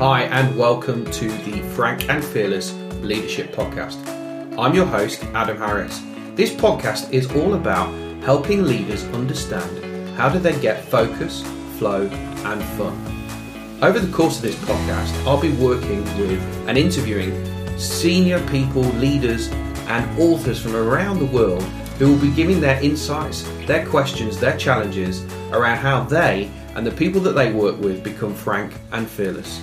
Hi, and welcome to the Frank and Fearless Leadership Podcast. I'm your host, Adam Harris. This podcast is all about helping leaders understand how do they get focus, flow, and fun. Over the course of this podcast, I'll be working with and interviewing senior people, leaders, and authors from around the world who will be giving their insights, their questions, their challenges around how they and the people that they work with become frank and fearless.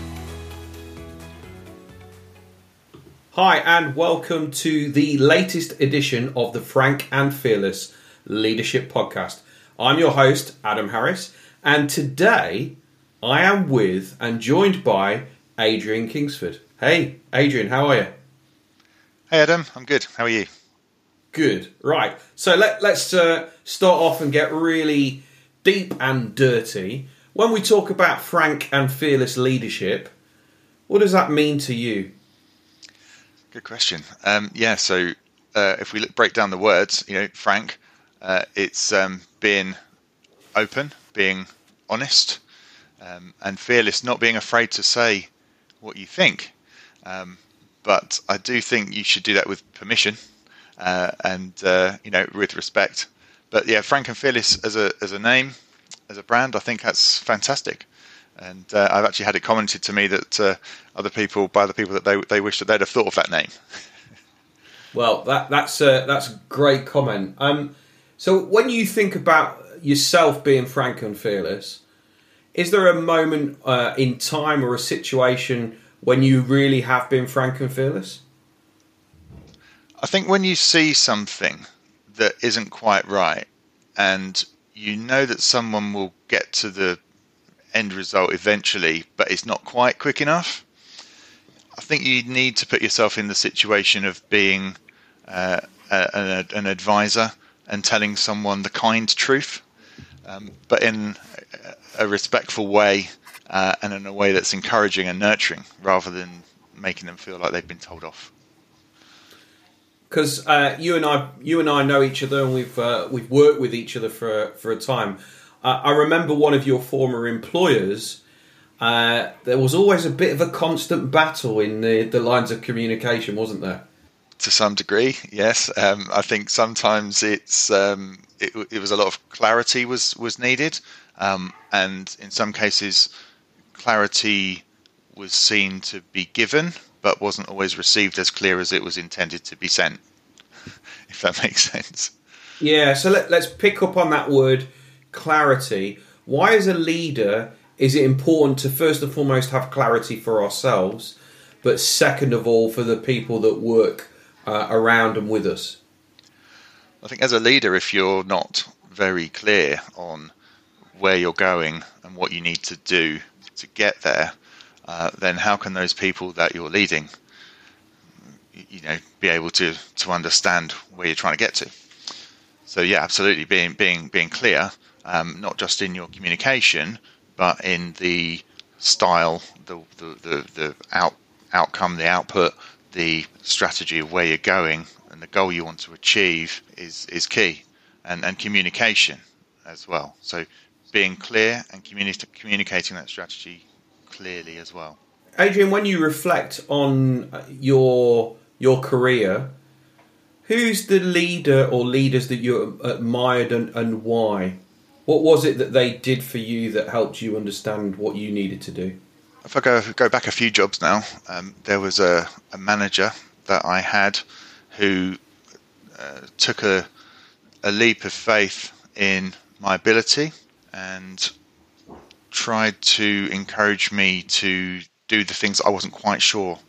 Hi, and welcome to the latest edition of the Frank and Fearless Leadership Podcast. I'm your host, Adam Harris, and today I am with and joined by Adrian Kingsford. Hey, Adrian, how are you? Hey, Adam, I'm good. How are you? Good. Right. So let, let's uh, start off and get really deep and dirty. When we talk about frank and fearless leadership, what does that mean to you? Good question. Um, yeah, so uh, if we look, break down the words, you know, frank, uh, it's um, being open, being honest, um, and fearless, not being afraid to say what you think. Um, but I do think you should do that with permission uh, and uh, you know with respect. But yeah, frank and fearless as a as a name, as a brand, I think that's fantastic. And uh, I've actually had it commented to me that uh, other people, by the people that they they wish that they'd have thought of that name. Well, that that's a, that's a great comment. Um, so when you think about yourself being frank and fearless, is there a moment uh, in time or a situation when you really have been frank and fearless? I think when you see something that isn't quite right, and you know that someone will get to the end result eventually, but it's not quite quick enough. I think you need to put yourself in the situation of being uh, a, an advisor and telling someone the kind truth, um, but in a respectful way uh, and in a way that's encouraging and nurturing rather than making them feel like they've been told off. Because uh, you and I, you and I know each other, and we've uh, we've worked with each other for for a time. Uh, I remember one of your former employers. Uh, there was always a bit of a constant battle in the, the lines of communication, wasn't there? To some degree, yes. Um, I think sometimes it's um, it, it, was a lot of clarity was was needed, um, and in some cases, clarity was seen to be given, but wasn't always received as clear as it was intended to be sent. if that makes sense. Yeah. So let, let's pick up on that word clarity. Why, as a leader, is it important to first and foremost have clarity for ourselves, but second of all for the people that work uh, around and with us? I think as a leader, if you're not very clear on where you're going and what you need to do to get there, uh, then how can those people that you're leading, you know, be able to to understand where you're trying to get to? So yeah, absolutely, being being being clear, um, not just in your communication, but in the style, the the the, the out, outcome, the output, the strategy of where you're going, and the goal you want to achieve is is key, and and communication as well. So being clear and communi- communicating that strategy clearly as well. Adrian, when you reflect on your your career, who's the leader or leaders that you admired and, and why? What was it that they did for you that helped you understand what you needed to do? If I go go back a few jobs now, um, there was a, a, manager that I had who uh, took a a leap of faith in my ability and tried to encourage me to do the things I wasn't quite sure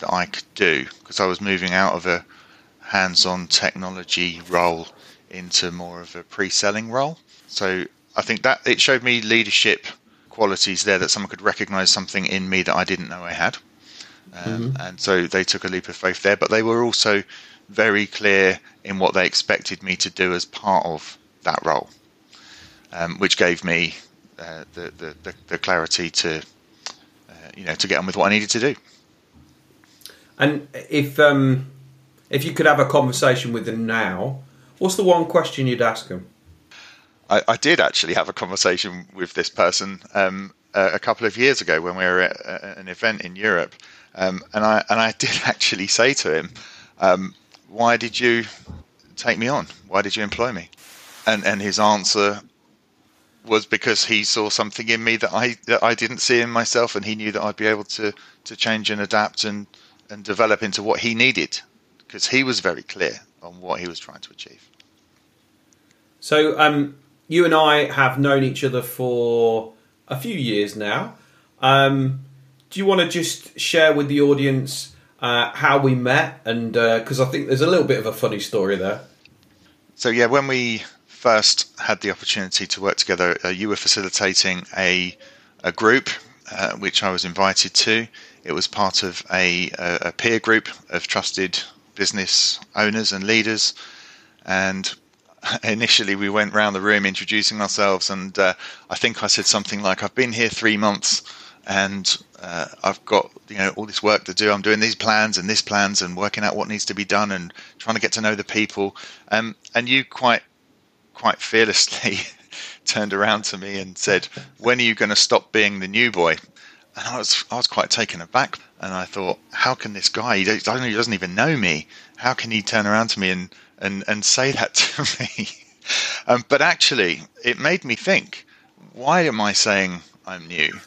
that I could do because I was moving out of a hands-on technology role into more of a pre-selling role. So I think that it showed me leadership qualities there that someone could recognize something in me that I didn't know I had. Um, mm-hmm. And so they took a leap of faith there, but they were also very clear in what they expected me to do as part of that role, um, which gave me uh, the, the, the, the, clarity to uh, you know to get on with what I needed to do. And if um, if you could have a conversation with them now, what's the one question you'd ask them? I, I did actually have a conversation with this person um, uh, a couple of years ago when we were at uh, an event in Europe, um, and I and I did actually say to him, um, "Why did you take me on? Why did you employ me?" And and his answer was because he saw something in me that I that I didn't see in myself, and he knew that I'd be able to to change and adapt and and develop into what he needed, because he was very clear on what he was trying to achieve. So, um, you and I have known each other for a few years now. Um, do you want to just share with the audience uh, how we met? And because uh, I think there's a little bit of a funny story there. So yeah, when we first had the opportunity to work together, uh, you were facilitating a a group uh, which I was invited to. It was part of a, a peer group of trusted business owners and leaders, and initially we went round the room introducing ourselves, and uh, I think I said something like, "I've been here three months." And uh, I've got you know all this work to do. I'm doing these plans and this plans and working out what needs to be done and trying to get to know the people. Um, and you quite quite fearlessly turned around to me and said, "When are you going to stop being the new boy?" And I was I was quite taken aback, and I thought, "How can this guy? He doesn't even know me. How can he turn around to me and and and say that to me?" um, but actually, it made me think: Why am I saying I'm new?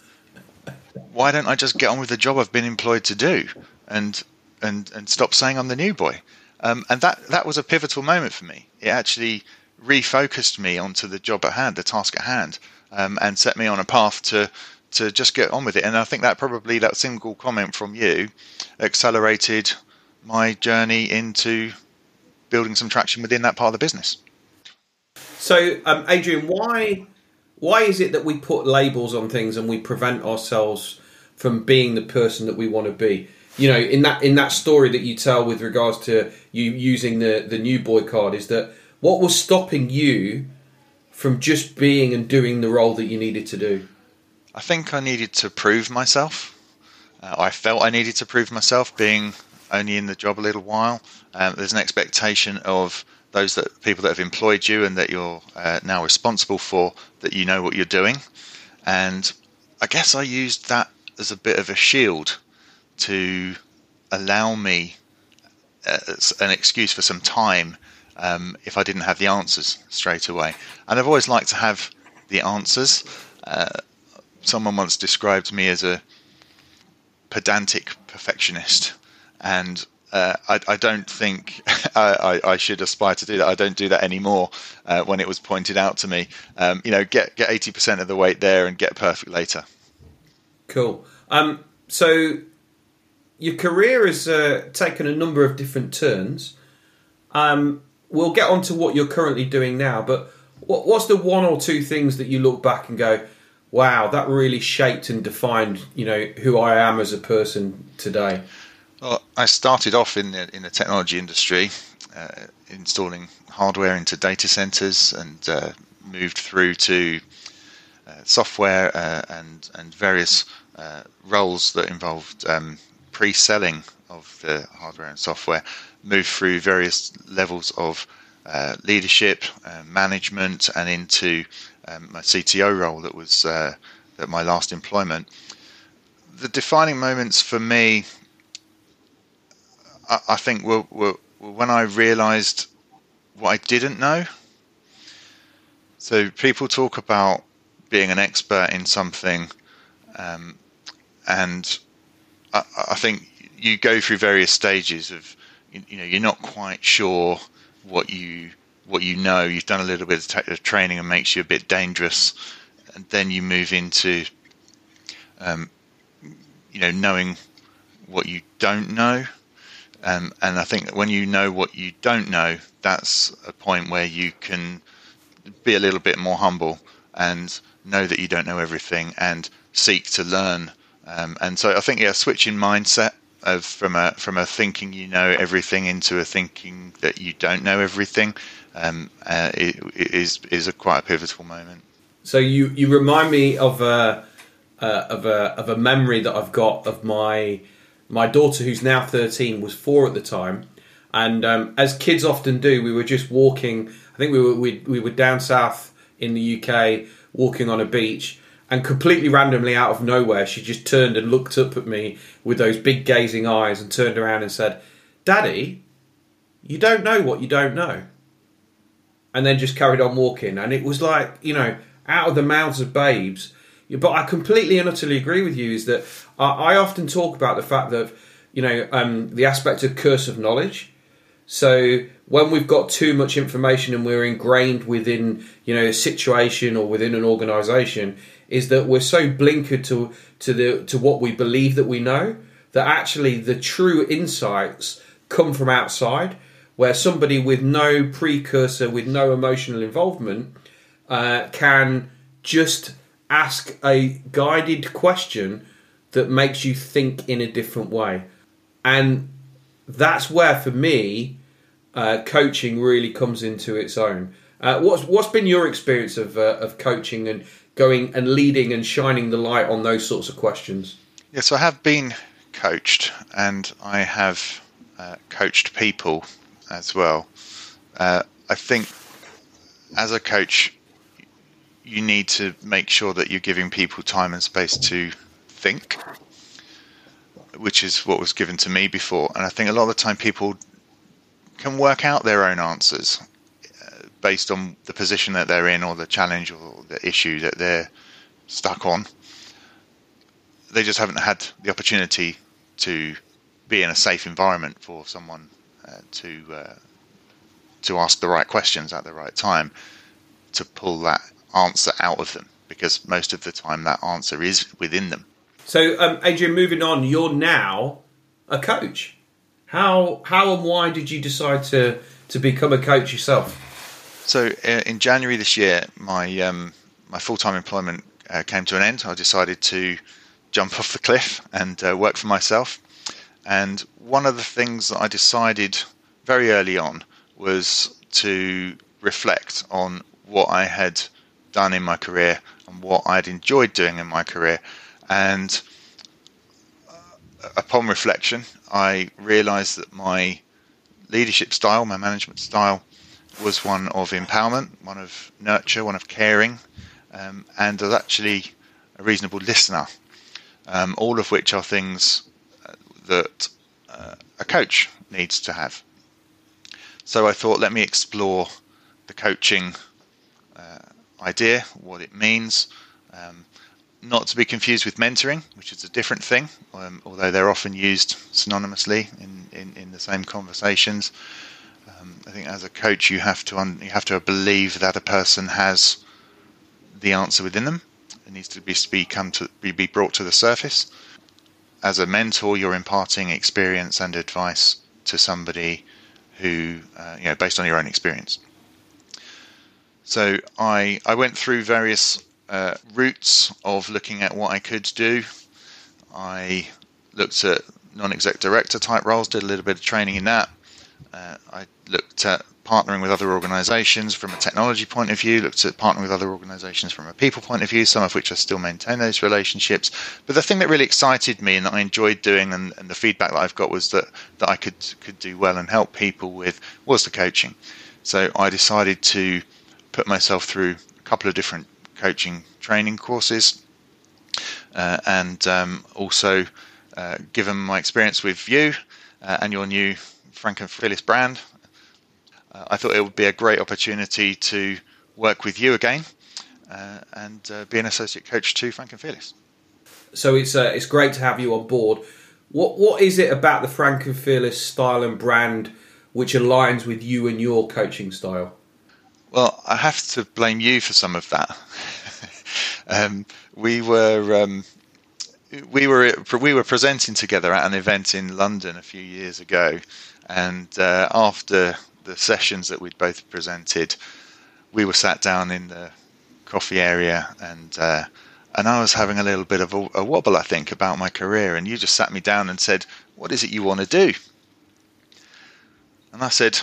Why don't I just get on with the job I've been employed to do and and and stop saying I'm the new boy? Um, and that that was a pivotal moment for me. It actually refocused me onto the job at hand, the task at hand, um, and set me on a path to to just get on with it. And I think that probably that single comment from you accelerated my journey into building some traction within that part of the business. So, um, Adrian, why why is it that we put labels on things and we prevent ourselves from being the person that we want to be? You know, in that in that story that you tell with regards to you using the the new boy card, is that what was stopping you from just being and doing the role that you needed to do? I think I needed to prove myself. Uh, I felt I needed to prove myself, being only in the job a little while. Um, there's an expectation of those that people that have employed you and that you're uh, now responsible for that you know what you're doing. And I guess I used that as a bit of a shield to allow me uh, an excuse for some time um, if I didn't have the answers straight away. And I've always liked to have the answers. Uh, someone once described me as a pedantic perfectionist, and uh, I, I, don't think I, I, should aspire to do that. I don't do that anymore. Uh, when it was pointed out to me, um, you know, get get eighty percent of the weight there and get perfect later. Cool. Um, so your career has uh, taken a number of different turns. Um, we'll get on to what you're currently doing now, but what, what's the one or two things that you look back and go, wow, that really shaped and defined, you know, who I am as a person today? Well, I started off in the in the technology industry, uh, installing hardware into data centers, and uh, moved through to uh, software uh, and and various uh, roles that involved um, pre-selling of the hardware and software moved through various levels of uh, leadership, management, and into um, my CTO role that was uh, that my last employment. The defining moments for me, I, I think, were, were, were when I realised what I didn't know. So people talk about being an expert in something, um, and I, I, think you go through various stages of you, you know you're not quite sure what you what you know. You've done a little bit of, training and makes you a bit dangerous, and then you move into um, you know knowing what you don't know. Um, and I think when you know what you don't know, that's a point where you can be a little bit more humble and know that you don't know everything and seek to learn. Um, and so I think yeah, switching mindset of from a from a thinking you know everything into a thinking that you don't know everything um, uh, it, it is is a quite a pivotal moment. So you you remind me of a uh, of a of a memory that I've got of my my daughter who's now thirteen was four at the time, and um, as kids often do, we were just walking. I think we were we, we were down south in the UK walking on a beach and completely randomly out of nowhere, she just turned and looked up at me with those big gazing eyes and turned around and said, Daddy, you don't know what you don't know. And then just carried on walking. And it was like, you know, out of the mouths of babes. But I completely and utterly agree with you is that I, often talk about the fact that, you know, um, the aspect of curse of knowledge. So when we've got too much information and we're ingrained within, you know, a situation or within an organization, is that we're so blinkered to to the to what we believe that we know that actually the true insights come from outside, where somebody with no precursor, with no emotional involvement, uh, can just ask a guided question that makes you think in a different way, and that's where for me. Uh, coaching really comes into its own. Uh, what's what's been your experience of uh, of coaching and going and leading and shining the light on those sorts of questions? Yes, I have been coached, and I have uh, coached people as well. Uh, I think as a coach, you need to make sure that you're giving people time and space to think, which is what was given to me before. And I think a lot of the time people can work out their own answers based on the position that they're in or the challenge or the issue that they're stuck on. They just haven't had the opportunity to be in a safe environment for someone uh, to uh, to ask the right questions at the right time to pull that answer out of them because most of the time that answer is within them. So, um, Adrian, moving on, you're now a coach. How how and why did you decide to to become a coach yourself? So uh, in January this year, my um, my full time employment uh, came to an end. I decided to jump off the cliff and uh, work for myself. And one of the things that I decided very early on was to reflect on what I had done in my career and what I'd enjoyed doing in my career. And uh, upon reflection, I realized that my leadership style, my management style, was one of empowerment, one of nurture, one of caring, um, and was actually a reasonable listener. Um, all of which are things uh, that uh, a coach needs to have. So I thought, let me explore the coaching uh, idea, what it means. Um, not to be confused with mentoring, which is a different thing, um, although they're often used synonymously in, in, in the same conversations. Um, I think as a coach, you have to un- you have to believe that a person has the answer within them. It needs to be, be come to be, be brought to the surface. As a mentor, you're imparting experience and advice to somebody who, uh, you know, based on your own experience. So I I went through various uh, of looking at what I could do. I looked at non-exec director type roles, did a little bit of training in that. Uh, I looked at partnering with other organizations from a technology point of view, looked at partnering with other organizations from a people point of view, some of which I still maintain those relationships. But the thing that really excited me and that I enjoyed doing and, and the feedback that I've got was that, that I could could do well and help people with was the coaching. So I decided to put myself through a couple of different coaching training courses uh, and um, also uh, given my experience with you uh, and your new Frank and Fearless brand. Uh, I thought it would be a great opportunity to work with you again uh, and be an associate coach to Frank and Fearless. So it's it's great to have you on board. What what is it about the Frank and Fearless style and brand which aligns with you and your coaching style? Well, I have to blame you for some of that. um, we were um, we were we were presenting together at an event in London a few years ago, and uh, after the sessions that we'd both presented, we were sat down in the coffee area, and uh, and I was having a little bit of a, a wobble, I think, about my career. And you just sat me down and said, "What is it you want to do?" And I said,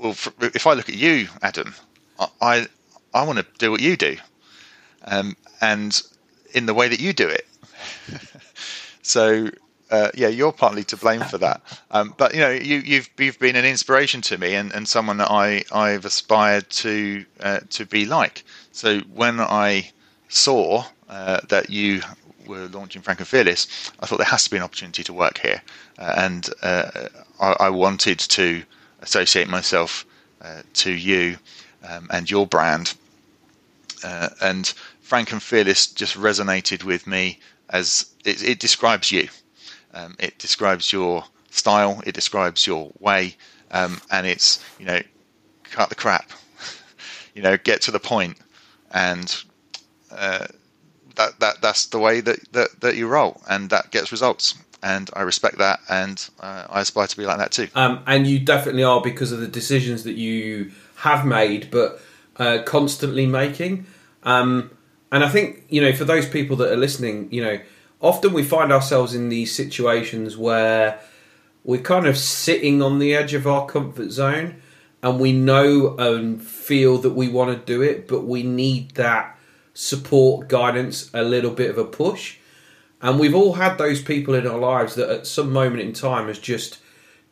"Well, if I look at you, Adam, I I, I want to do what you do, um, and in the way that you do it." so uh, yeah, you're partly to blame for that. Um, but you know, you, have you've, you've been an inspiration to me and, and someone that I I've aspired to uh, to be like. So when I saw uh, that you were launching Frank and Fearless, I thought there has to be an opportunity to work here, uh, and uh, I, I, wanted to associate myself uh, to you um, and your brand. Uh, and Frank and Fearless just resonated with me as it, it describes you. Um, it describes your style. It describes your way, um, and it's you know cut the crap, you know get to the point, and uh, that that that's the way that, that that you roll, and that gets results. And I respect that, and uh, I aspire to be like that too. Um, and you definitely are because of the decisions that you have made, but uh, constantly making. Um, and I think you know, for those people that are listening, you know, often we find ourselves in these situations where we're kind of sitting on the edge of our comfort zone, and we know and feel that we want to do it, but we need that support, guidance, a little bit of a push. And we've all had those people in our lives that at some moment in time has just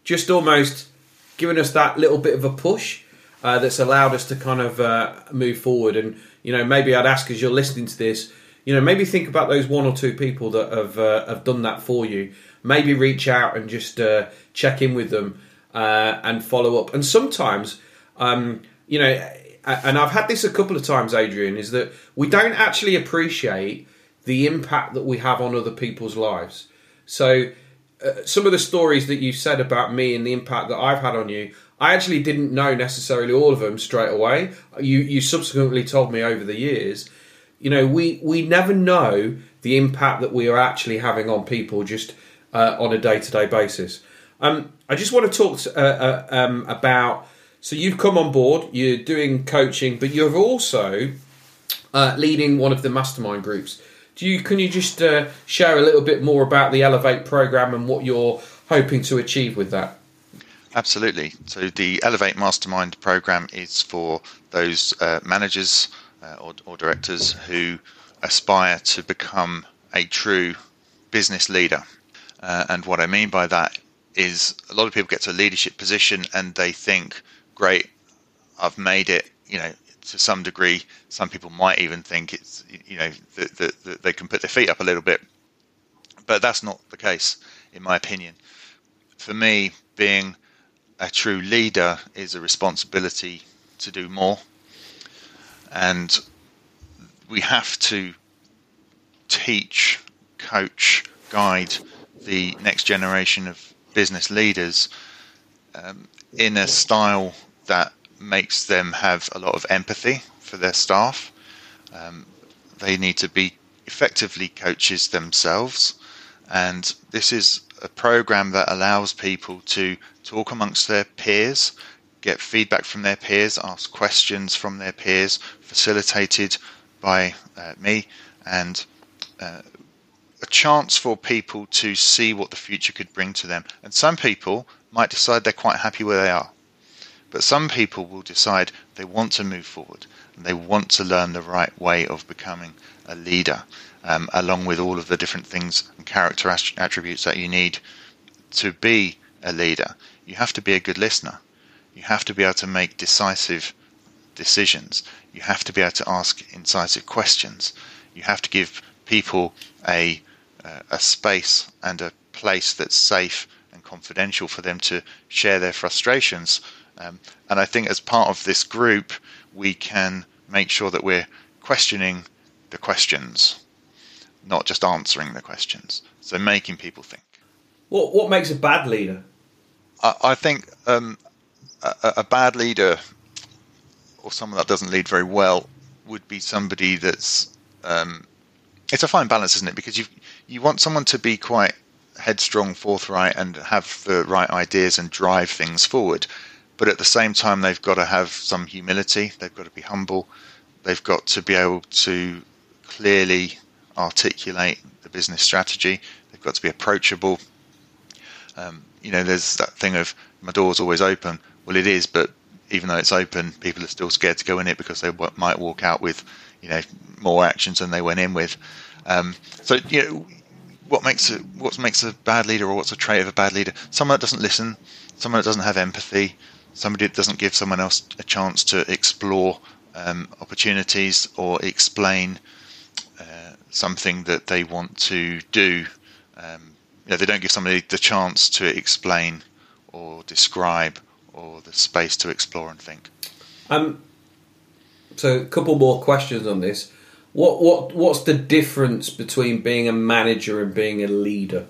just almost given us that little bit of a push uh, that's allowed us to kind of uh, move forward. And you know, maybe I'd ask as you're listening to this, you know, maybe think about those one or two people that have uh, have done that for you. Maybe reach out and just uh, check in with them uh, and follow up. And sometimes, um, you know, and I've had this a couple of times, Adrian, is that we don't actually appreciate the impact that we have on other people's lives. So, uh, some of the stories that you said about me and the impact that I've had on you, I actually didn't know necessarily all of them straight away. You you subsequently told me over the years. You know, we we never know the impact that we are actually having on people just uh, on a day to day basis. Um, I just want to talk uh, uh um, about so you've come on board, you're doing coaching, but you're also uh, leading one of the mastermind groups. Do you can you just uh, share a little bit more about the Elevate program and what you're hoping to achieve with that? Absolutely. So the Elevate Mastermind program is for those uh, managers uh, or, or directors who aspire to become a true business leader. Uh, and what I mean by that is a lot of people get to a leadership position and they think great. I've made it. You know, to some degree, some people might even think it's you know that, that, they can put their feet up a little bit, but that's not the case, in my opinion. For me, being a true leader is a responsibility to do more, and we have to teach, coach, guide the next generation of business leaders um, in a style that makes them have a lot of empathy for their staff. Um, they need to be effectively coaches themselves, and this is a program that allows people to talk amongst their peers, get feedback from their peers, ask questions from their peers, facilitated by uh, me, and uh, a chance for people to see what the future could bring to them. And some people might decide they're quite happy where they are. But some people will decide they want to move forward and they want to learn the right way of becoming a leader, um, along with all of the different things and character attributes that you need to be a leader. You have to be a good listener. You have to be able to make decisive decisions. You have to be able to ask incisive questions. You have to give people a uh, a space and a place that's safe and confidential for them to share their frustrations um, and I think as part of this group, we can make sure that we're questioning the questions, not just answering the questions. So making people think. What what makes a bad leader? I, I think um, a, a, bad leader or someone that doesn't lead very well would be somebody that's. Um, it's a fine balance, isn't it? Because you you want someone to be quite headstrong, forthright, and have the right ideas and drive things forward but at the same time, they've got to have some humility. They've got to be humble. They've got to be able to clearly articulate the business strategy. They've got to be approachable. Um, you know, there's that thing of my door's always open. Well, it is, but even though it's open, people are still scared to go in it because they w- might walk out with, you know, more actions than they went in with. Um, so, you know, what makes a what makes a bad leader, or what's a trait of a bad leader? Someone that doesn't listen, someone that doesn't have empathy, somebody that doesn't give someone else a chance to explore um, opportunities or explain something that they want to do. Um, you know, they don't give somebody the chance to explain or describe or the space to explore and think. Um, so a couple more questions on this. What what what's the difference between being a manager and being a leader?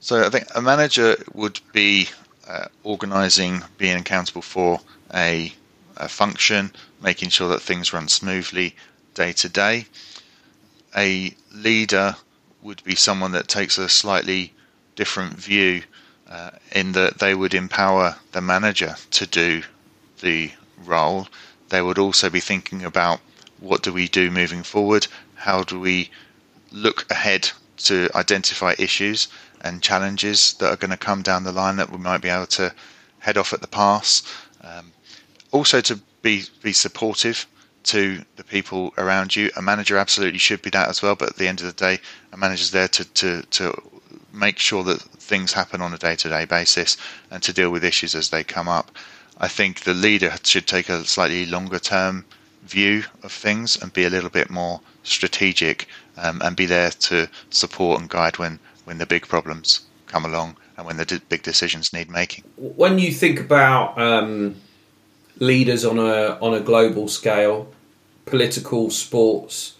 So I think a manager would be uh, organising, being accountable for a, a, function, making sure that things run smoothly day to day. A leader would be someone that takes a slightly different view uh, in that they would empower the manager to do the role. They would also be thinking about what do we do moving forward? How do we look ahead to identify issues and challenges that are going to come down the line that we might be able to head off at the pass? Um, also, to be be supportive to the people around you. A manager absolutely should be that as well, but at the end of the day, a manager's there to, to, to make sure that things happen on a day to day basis and to deal with issues as they come up. I think the leader should take a slightly longer term view of things and be a little bit more strategic um, and be there to support and guide when, when the big problems come along and when the d- big decisions need making. When you think about um, leaders on a on a global scale, political, sports,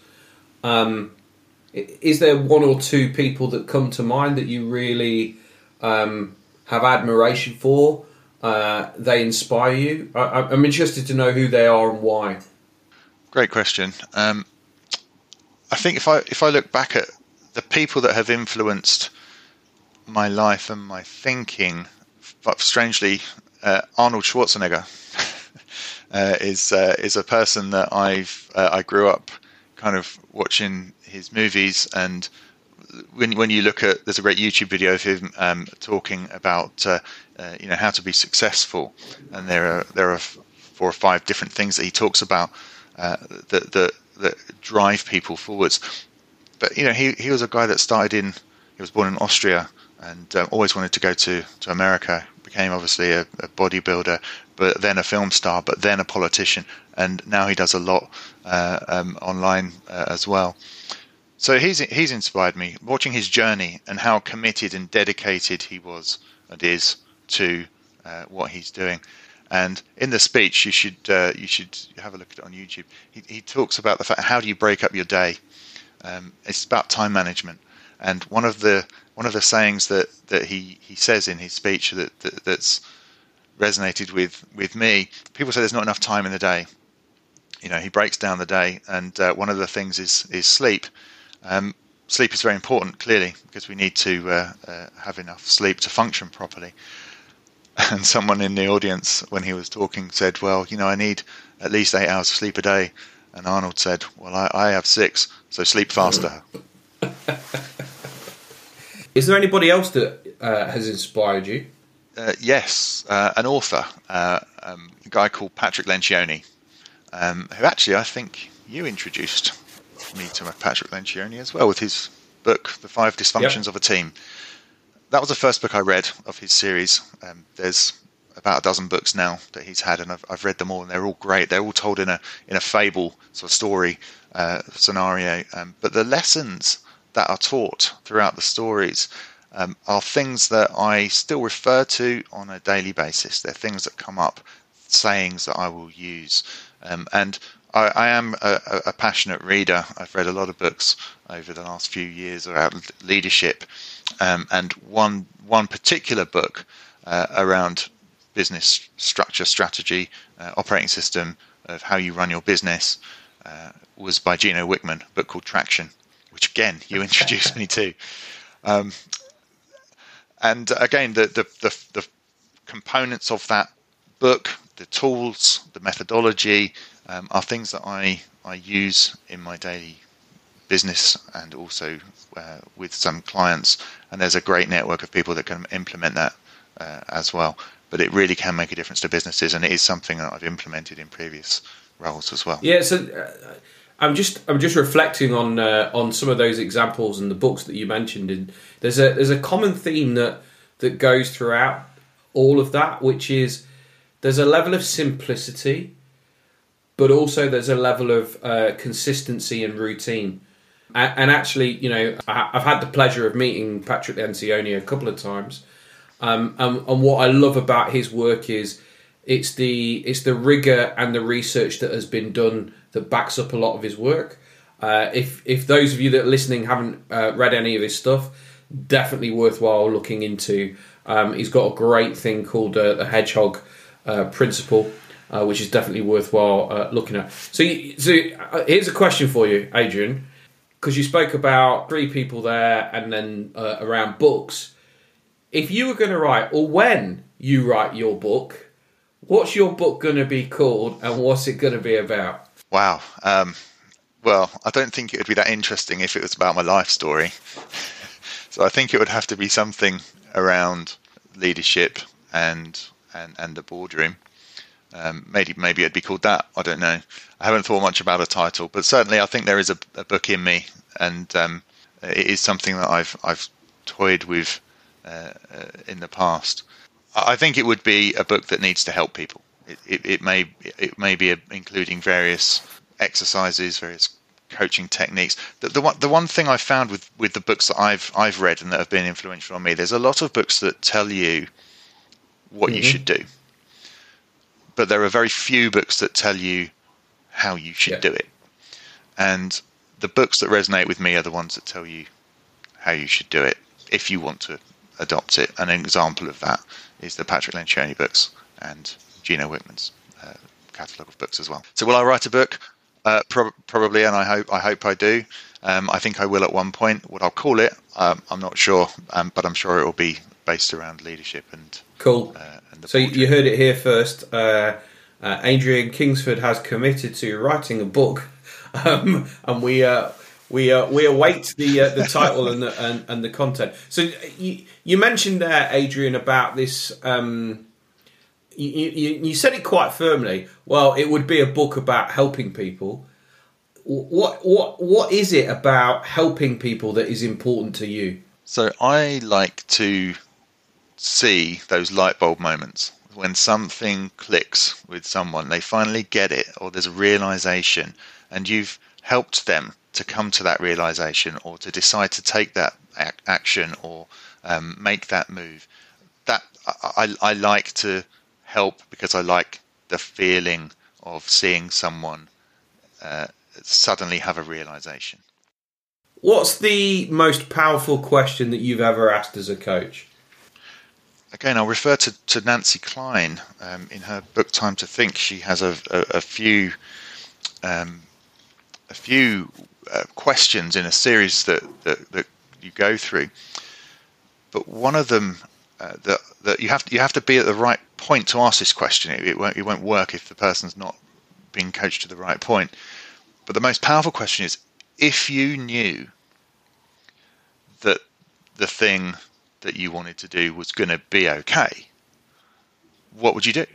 um, is there one or two people that come to mind that you really um, have admiration for? Uh, they inspire you. I, am interested to know who they are and why. Great question. Um, I think if I if I look back at the people that have influenced my life and my thinking, but strangely, uh, Arnold Schwarzenegger uh, is uh, is a person that I've uh, I grew up kind of watching his movies. And when when you look at there's a great YouTube video of him um, talking about uh, uh, you know how to be successful. And there are there are four or five different things that he talks about that, that that drive people forwards. But you know, he he was a guy that started in. He was born in Austria and um, always wanted to go to to America. Became obviously a, a, bodybuilder, but then a film star, but then a politician, and now he does a lot uh, um, online uh, as well. So he's he's inspired me watching his journey and how committed and dedicated he was and is to uh, what he's doing. And in the speech, you should uh, you should have a look at it on YouTube. He, he talks about the fact how do you break up your day. Um, it's about time management, and one of the one of the sayings that, that he, he says in his speech that, that that's resonated with, with me. People say there's not enough time in the day. You know, he breaks down the day, and uh, one of the things is is sleep. Um, sleep is very important, clearly, because we need to uh, uh, have enough sleep to function properly. and someone in the audience when he was talking said, "Well, you know, I need at least eight hours of sleep a day," and Arnold said, "Well, I, I have six, so sleep faster." Is there anybody else that uh, has inspired you? Uh, yes, uh, an author, uh, um, a guy called Patrick Lencioni, um, who actually I think you introduced me to Patrick Lencioni as well with his book, The Five Dysfunctions yep. of a Team that was the first book I read of his series. Um, there's about a dozen books now that he's had, and I've, I've, read them all, and they're all great. They're all told in a in a fable sort of story uh, scenario, um, but the lessons that are taught throughout the stories um, are things that I still refer to on a daily basis. They're things that come up, sayings that I will use, um, and I, I am a, a, passionate reader. I've read a lot of books over the last few years about leadership, um, and one one particular book uh, around business structure, strategy, uh, operating system of how you run your business uh, was by Gino Wickman, a book called Traction, which again you introduced me to. Um, and again, the, the, the, the, components of that book, the tools, the methodology, um, are things that I, I use in my daily business and also uh, with some clients. And there's a great network of people that can implement that uh, as well. But it really can make a difference to businesses, and it is something that I've implemented in previous roles as well. Yeah, so uh, I'm just I'm just reflecting on uh, on some of those examples and the books that you mentioned. And there's a there's a common theme that that goes throughout all of that, which is there's a level of simplicity, but also there's a level of uh, consistency and routine and, actually, you know, I, have had the pleasure of meeting Patrick Lencioni a couple of times, um, and, and what I love about his work is it's the it's the rigor and the research that has been done that backs up a lot of his work. Uh, if if those of you that are listening haven't uh, read any of his stuff, definitely worthwhile looking into. Um, he's got a great thing called uh, the Hedgehog uh, Principle, uh, which is definitely worthwhile uh, looking at. So, so here's a question for you, Adrian, because you spoke about three people there and then around books. If you were going to write, or when you write your book, what's your book going to be called, and what's it going to be about? Wow. Um, well, I don't think it would be that interesting if it was about my life story. so I think it would have to be something around leadership and and, and the boardroom. Um, maybe maybe it'd be called that. I don't know. I haven't thought much about a title, but certainly I think there is a, a book in me, and um, it is something that I've I've toyed with uh, uh, in the past. I think it would be a book that needs to help people. It, it, it may it may be a, including various exercises, various coaching techniques. The, the one the one thing I found with, with the books that I've I've read and that have been influential on me, there's a lot of books that tell you what mm-hmm. you should do, but there are very few books that tell you how you should yeah. do it. And the books that resonate with me are the ones that tell you how you should do it if you want to adopt it. An example of that is the Patrick Lencioni books and Gino Wickman's uh, catalogue of books as well. So, will I write a book? Uh, pro- probably, and I hope I hope I do. Um, I think I will at one point. What I'll call it, um, I'm not sure, um, but I'm sure it will be based around leadership and cool. Uh, and so you heard it here first. Uh, uh, Adrian Kingsford has committed to writing a book, um, and we uh, we uh, we await the uh, the title and the and, and, the content. So you, you mentioned there, Adrian, about this. Um, you, you, you said it quite firmly. Well, it would be a book about helping people. What what what is it about helping people that is important to you? So I like to see those light bulb moments when something clicks with someone, they finally get it, or there's a realization, and you've helped them to come to that realization or to decide to take that action or um, make that move. That I, I like to help because I like the feeling of seeing someone uh, suddenly have a realization. What's the most powerful question that you've ever asked as a coach? Again, I'll refer to, to Nancy Kline um, in her book Time to Think. She has a, a, a few um, a few uh, questions in a series that, that, that you go through. But one of them uh, that that you have to, you have to be at the right point to ask this question. It, it, won't it won't work if the person's not being coached to the right point. But the most powerful question is if you knew that the thing that you wanted to do was going to be okay, what would you do?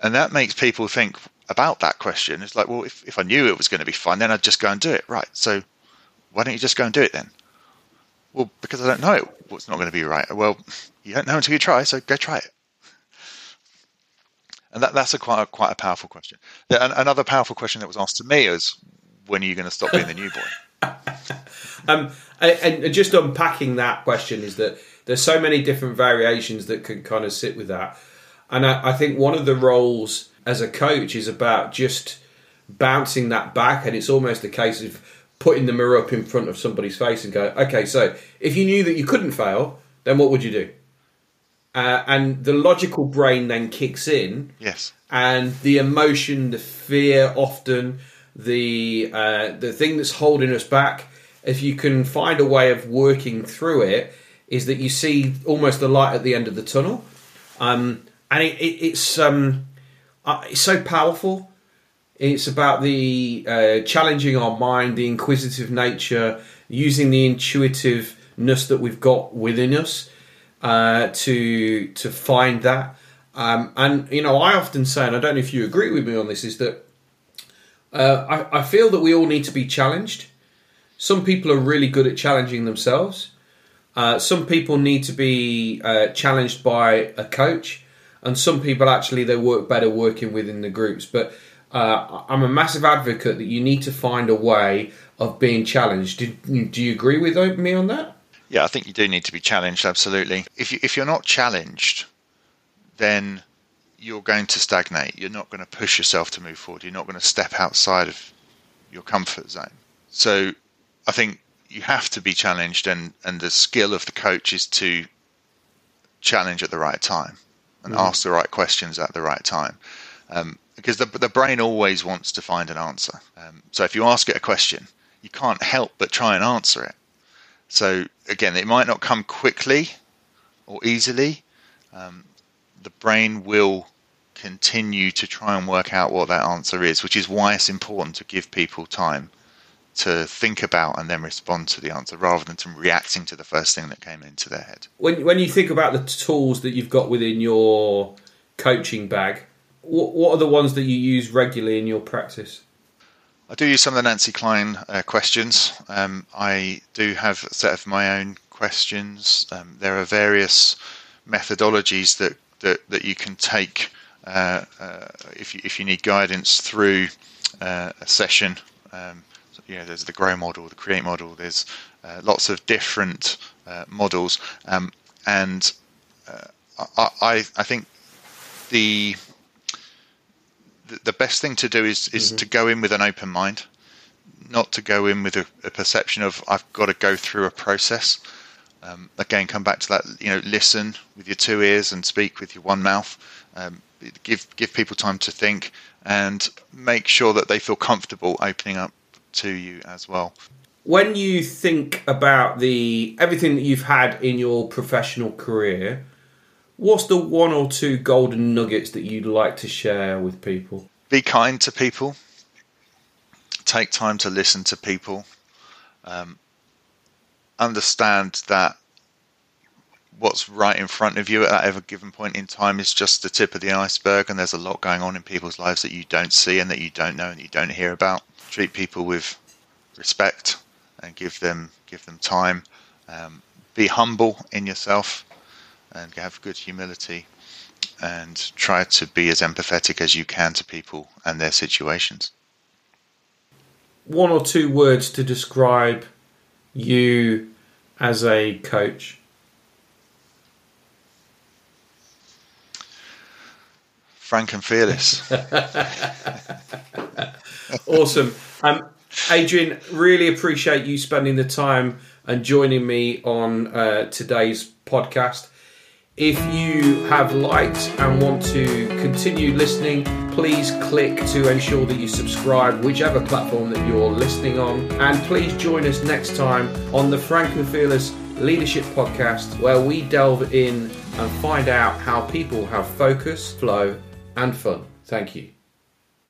And that makes people think, about that question. It's like, well, if, if I knew it was going to be fun, then I'd just go and do it. Right. So why don't you just go and do it then? Well, because I don't know what's not going to be right. Well, you don't know until you try, so go try it. And that, that's a quite a, quite a powerful question. Another powerful question that was asked to me is, when are you going to stop being the new boy? um, and, and just unpacking that question is that there's so many different variations that can kind of sit with that. And I, I think one of the roles as a coach is about just bouncing that back, and it's almost a case of putting the mirror up in front of somebody's face and go, okay, so if you knew that you couldn't fail, then what would you do? Uh, and the logical brain then kicks in. Yes. And the emotion, the fear, often the uh, the thing that's holding us back. If you can find a way of working through it, is that you see almost the light at the end of the tunnel, um, and it, it, it's um, uh, it's so powerful. It's about the uh, challenging our mind, the inquisitive nature, using the intuitiveness that we've got within us uh, to to find that. Um, and you know, I often say, and I don't know if you agree with me on this, is that uh, I, I feel that we all need to be challenged. Some people are really good at challenging themselves. Uh, some people need to be uh, challenged by a coach and some people actually they work better working within the groups. But uh, I'm a massive advocate that you need to find a way of being challenged. Do, do you agree with me on that? Yeah, I think you do need to be challenged. Absolutely. If you if you're not challenged, then you're going to stagnate. You're not going to push yourself to move forward. You're not going to step outside of your comfort zone. So I think you have to be challenged, and, and the skill of the coach is to challenge at the right time and mm. ask the right questions at the right time. Um, because the, the brain always wants to find an answer. Um, so if you ask it a question, you can't help but try and answer it. So again, it might not come quickly or easily. Um, the brain will continue to try and work out what that answer is, which is why it's important to give people time to think about and then respond to the answer rather than to reacting to the first thing that came into their head. When when you think about the tools that you've got within your coaching bag, what, what are the ones that you use regularly in your practice? I do use some of the Nancy Kline uh, questions. Um, I do have a set of my own questions. Um, there are various methodologies that, that, that you can take uh, uh, if, you, if you need guidance through uh, a session. Um, you know, there's the Grow model, the Create model. There's uh, lots of different uh, models, um, and I, I, I think the the best thing to do is is mm-hmm. to go in with an open mind, not to go in with a, a perception of I've got to go through a process. Um, again, come back to that. You know, listen with your two ears and speak with your one mouth. Um, give give people time to think and make sure that they feel comfortable opening up to you as well. When you think about the everything that you've had in your professional career, What's the one or two golden nuggets that you'd like to share with people? Be kind to people. Take time to listen to people. Um, understand that what's right in front of you at that ever given point in time is just the tip of the iceberg, and there's a lot going on in people's lives that you don't see and that you don't know and you don't hear about. Treat people with respect and give them give them time. Um, be humble in yourself and have good humility and try to be as empathetic as you can to people and their situations. One or two words to describe you as a coach. Frank and fearless. awesome. Um, Adrian, really appreciate you spending the time and joining me on uh, today's podcast. If you have liked and want to continue listening, please click to ensure that you subscribe, whichever platform that you're listening on. And please join us next time on the Frank and Fearless Leadership Podcast, where we delve in and find out how people have focus, flow, and fun. Thank you.